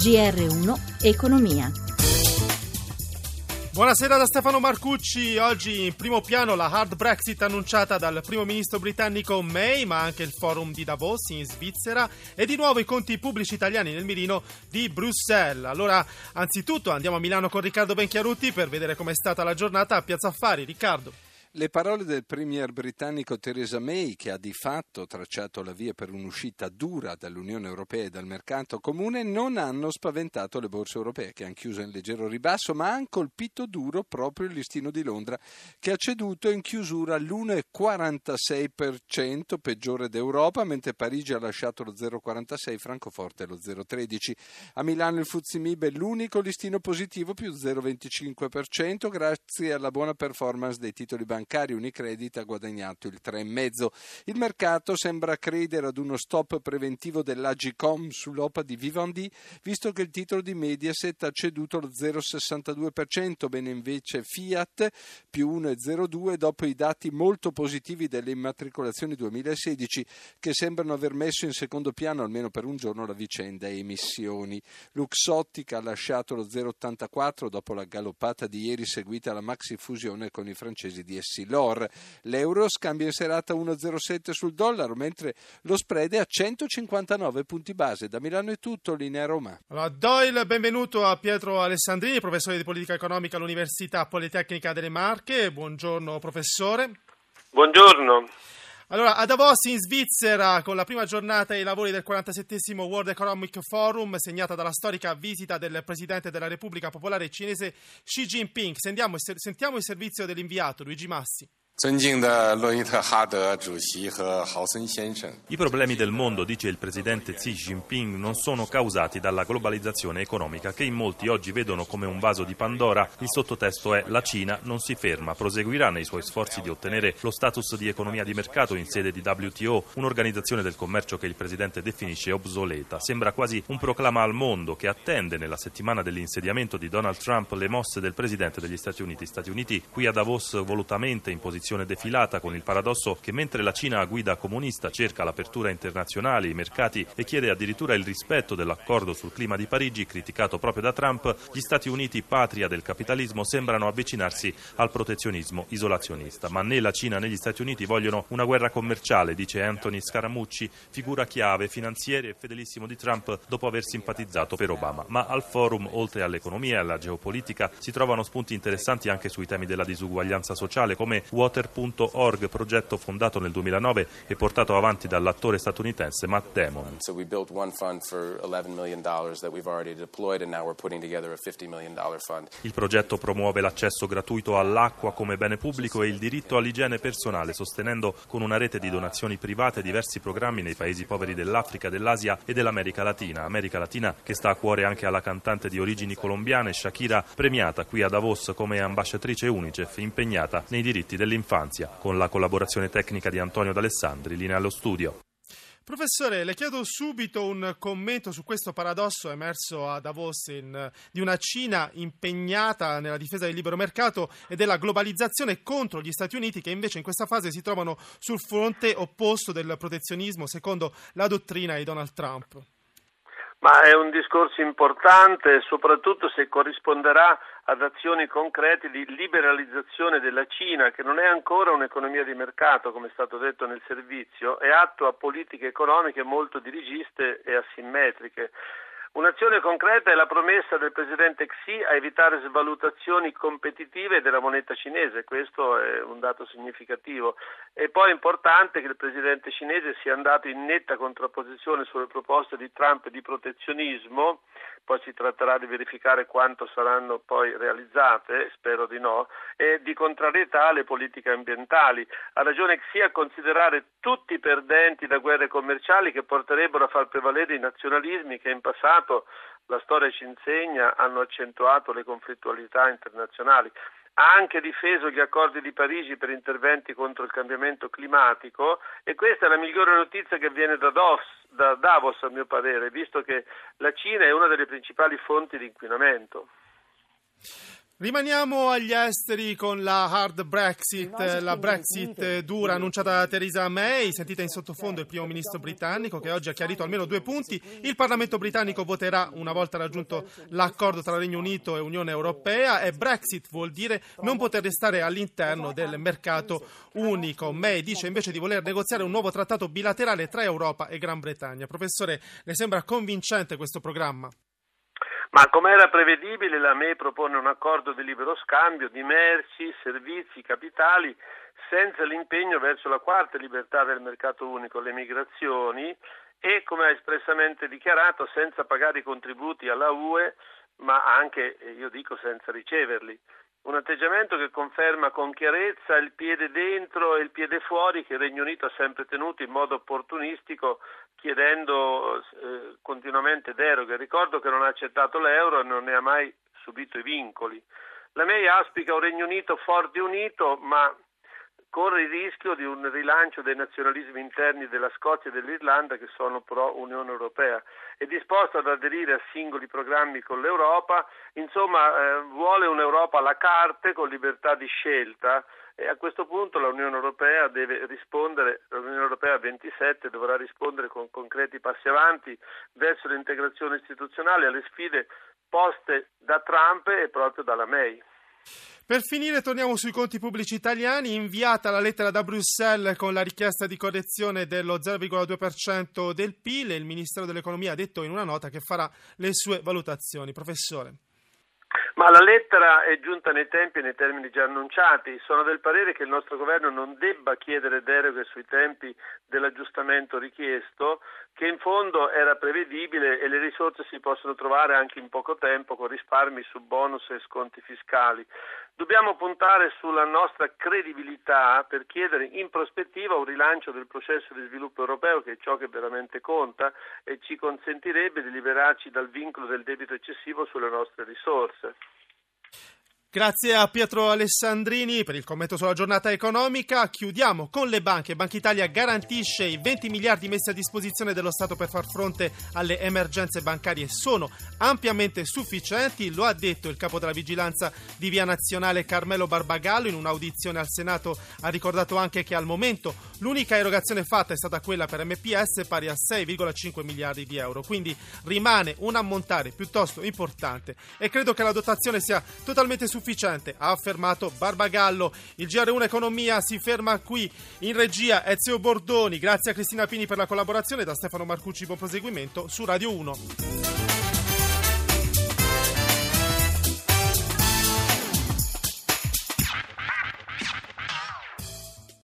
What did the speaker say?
GR1 Economia. Buonasera da Stefano Marcucci. Oggi in primo piano la hard Brexit annunciata dal primo ministro britannico May, ma anche il forum di Davos in Svizzera e di nuovo i conti pubblici italiani nel mirino di Bruxelles. Allora, anzitutto andiamo a Milano con Riccardo Benchiarutti per vedere com'è stata la giornata a Piazza Affari. Riccardo. Le parole del premier britannico Theresa May, che ha di fatto tracciato la via per un'uscita dura dall'Unione Europea e dal mercato comune, non hanno spaventato le borse europee, che hanno chiuso in leggero ribasso, ma hanno colpito duro proprio il listino di Londra, che ha ceduto in chiusura l'1,46%, peggiore d'Europa, mentre Parigi ha lasciato lo 0,46%, Francoforte lo 0,13%. A Milano il Fuzimib è l'unico listino positivo, più 0,25%, grazie alla buona performance dei titoli bancari bancari Unicredit ha guadagnato il 3,5%. Il mercato sembra credere ad uno stop preventivo dell'Agicom sull'OPA di Vivendi, visto che il titolo di Mediaset ha ceduto lo 0,62%, bene invece Fiat più 1,02% dopo i dati molto positivi delle immatricolazioni 2016 che sembrano aver messo in secondo piano almeno per un giorno la vicenda emissioni. Luxottica ha lasciato lo 0,84% dopo la galoppata di ieri seguita alla maxi fusione con i francesi di tassi. L'OR, l'euro scambia in serata 1,07 sul dollaro, mentre lo spread è a 159 punti base. Da Milano è tutto, linea Roma. Allora, Doyle, benvenuto a Pietro Alessandrini, professore di politica economica all'Università Politecnica delle Marche. Buongiorno professore. Buongiorno. Allora, a Davos in Svizzera, con la prima giornata dei lavori del 47 World Economic Forum, segnata dalla storica visita del Presidente della Repubblica Popolare Cinese Xi Jinping. Sentiamo, sentiamo il servizio dell'inviato Luigi Massi. I problemi del mondo, dice il presidente Xi Jinping, non sono causati dalla globalizzazione economica che in molti oggi vedono come un vaso di Pandora. Il sottotesto è la Cina non si ferma, proseguirà nei suoi sforzi di ottenere lo status di economia di mercato in sede di WTO, un'organizzazione del commercio che il presidente definisce obsoleta. Sembra quasi un proclama al mondo che attende nella settimana dell'insediamento di Donald Trump le mosse del presidente degli Stati Uniti. Stati Uniti qui a Davos volutamente in posizione posizione defilata con il paradosso che mentre la Cina a guida comunista cerca l'apertura internazionale, i mercati e chiede addirittura il rispetto dell'accordo sul clima di Parigi criticato proprio da Trump, gli Stati Uniti, patria del capitalismo, sembrano avvicinarsi al protezionismo isolazionista. Ma né la Cina né gli Stati Uniti vogliono una guerra commerciale, dice Anthony Scaramucci, figura chiave, finanziere e fedelissimo di Trump dopo aver simpatizzato per Obama. Ma al forum, oltre all'economia e alla geopolitica, si trovano spunti interessanti anche sui temi della disuguaglianza sociale come Water Water.org, progetto fondato nel 2009 e portato avanti dall'attore statunitense Matt Damon. Il progetto promuove l'accesso gratuito all'acqua come bene pubblico e il diritto all'igiene personale, sostenendo con una rete di donazioni private diversi programmi nei paesi poveri dell'Africa, dell'Asia e dell'America Latina. America Latina che sta a cuore anche alla cantante di origini colombiane Shakira, premiata qui a Davos come ambasciatrice UNICEF, impegnata nei diritti dell'infanzia infanzia, con la collaborazione tecnica di Antonio D'Alessandri, linea allo studio. Professore, le chiedo subito un commento su questo paradosso emerso a Davos in, di una Cina impegnata nella difesa del libero mercato e della globalizzazione contro gli Stati Uniti che invece in questa fase si trovano sul fronte opposto del protezionismo secondo la dottrina di Donald Trump. Ma è un discorso importante, soprattutto se corrisponderà ad azioni concrete di liberalizzazione della Cina, che non è ancora un'economia di mercato, come è stato detto nel servizio, è atto a politiche economiche molto dirigiste e asimmetriche. Un'azione concreta è la promessa del presidente Xi a evitare svalutazioni competitive della moneta cinese, questo è un dato significativo. E poi è importante che il presidente cinese sia andato in netta contrapposizione sulle proposte di Trump di protezionismo, poi si tratterà di verificare quanto saranno poi realizzate, spero di no, e di contrarietà alle politiche ambientali. Ha ragione Xi a considerare tutti perdenti da guerre commerciali che porterebbero a far prevalere i nazionalismi che in passato passato la storia ci insegna hanno accentuato le conflittualità internazionali. Ha anche difeso gli accordi di Parigi per interventi contro il cambiamento climatico e questa è la migliore notizia che viene da Davos, da Davos a mio parere, visto che la Cina è una delle principali fonti di inquinamento. Rimaniamo agli esteri con la hard Brexit, la Brexit dura annunciata da Theresa May, sentita in sottofondo il primo ministro britannico che oggi ha chiarito almeno due punti. Il Parlamento britannico voterà una volta raggiunto l'accordo tra Regno Unito e Unione Europea e Brexit vuol dire non poter restare all'interno del mercato unico. May dice invece di voler negoziare un nuovo trattato bilaterale tra Europa e Gran Bretagna. Professore, le sembra convincente questo programma? Ma come era prevedibile, la ME propone un accordo di libero scambio di merci, servizi, capitali, senza l'impegno verso la quarta libertà del mercato unico, le migrazioni, e, come ha espressamente dichiarato, senza pagare i contributi alla UE, ma anche, io dico, senza riceverli. Un atteggiamento che conferma con chiarezza il piede dentro e il piede fuori che il Regno Unito ha sempre tenuto in modo opportunistico chiedendo eh, continuamente deroghe. Ricordo che non ha accettato l'euro e non ne ha mai subito i vincoli. La May auspica un Regno Unito forte e unito, ma corre il rischio di un rilancio dei nazionalismi interni della Scozia e dell'Irlanda che sono pro Unione Europea. È disposto ad aderire a singoli programmi con l'Europa, insomma eh, vuole un'Europa alla carte con libertà di scelta e a questo punto l'Unione Europea deve rispondere, l'Unione Europea 27 dovrà rispondere con concreti passi avanti verso l'integrazione istituzionale alle sfide poste da Trump e proprio dalla May. Per finire torniamo sui conti pubblici italiani, inviata la lettera da Bruxelles con la richiesta di correzione dello 0,2% del PIL il Ministero dell'Economia ha detto in una nota che farà le sue valutazioni. Professore. Ma la lettera è giunta nei tempi e nei termini già annunciati. Sono del parere che il nostro governo non debba chiedere deroghe sui tempi dell'aggiustamento richiesto, che in fondo era prevedibile e le risorse si possono trovare anche in poco tempo con risparmi su bonus e sconti fiscali. Dobbiamo puntare sulla nostra credibilità per chiedere in prospettiva un rilancio del processo di sviluppo europeo, che è ciò che veramente conta e ci consentirebbe di liberarci dal vincolo del debito eccessivo sulle nostre risorse. Grazie a Pietro Alessandrini per il commento sulla giornata economica. Chiudiamo con le banche. Banca Italia garantisce i 20 miliardi messi a disposizione dello Stato per far fronte alle emergenze bancarie sono ampiamente sufficienti, lo ha detto il capo della vigilanza di Via Nazionale Carmelo Barbagallo in un'audizione al Senato. Ha ricordato anche che al momento l'unica erogazione fatta è stata quella per MPS pari a 6,5 miliardi di euro, quindi rimane un ammontare piuttosto importante e credo che la dotazione sia totalmente sufficiente ha affermato Barbagallo. Il GR1 Economia si ferma qui. In regia Ezio Bordoni. Grazie a Cristina Pini per la collaborazione. Da Stefano Marcucci, buon proseguimento su Radio 1.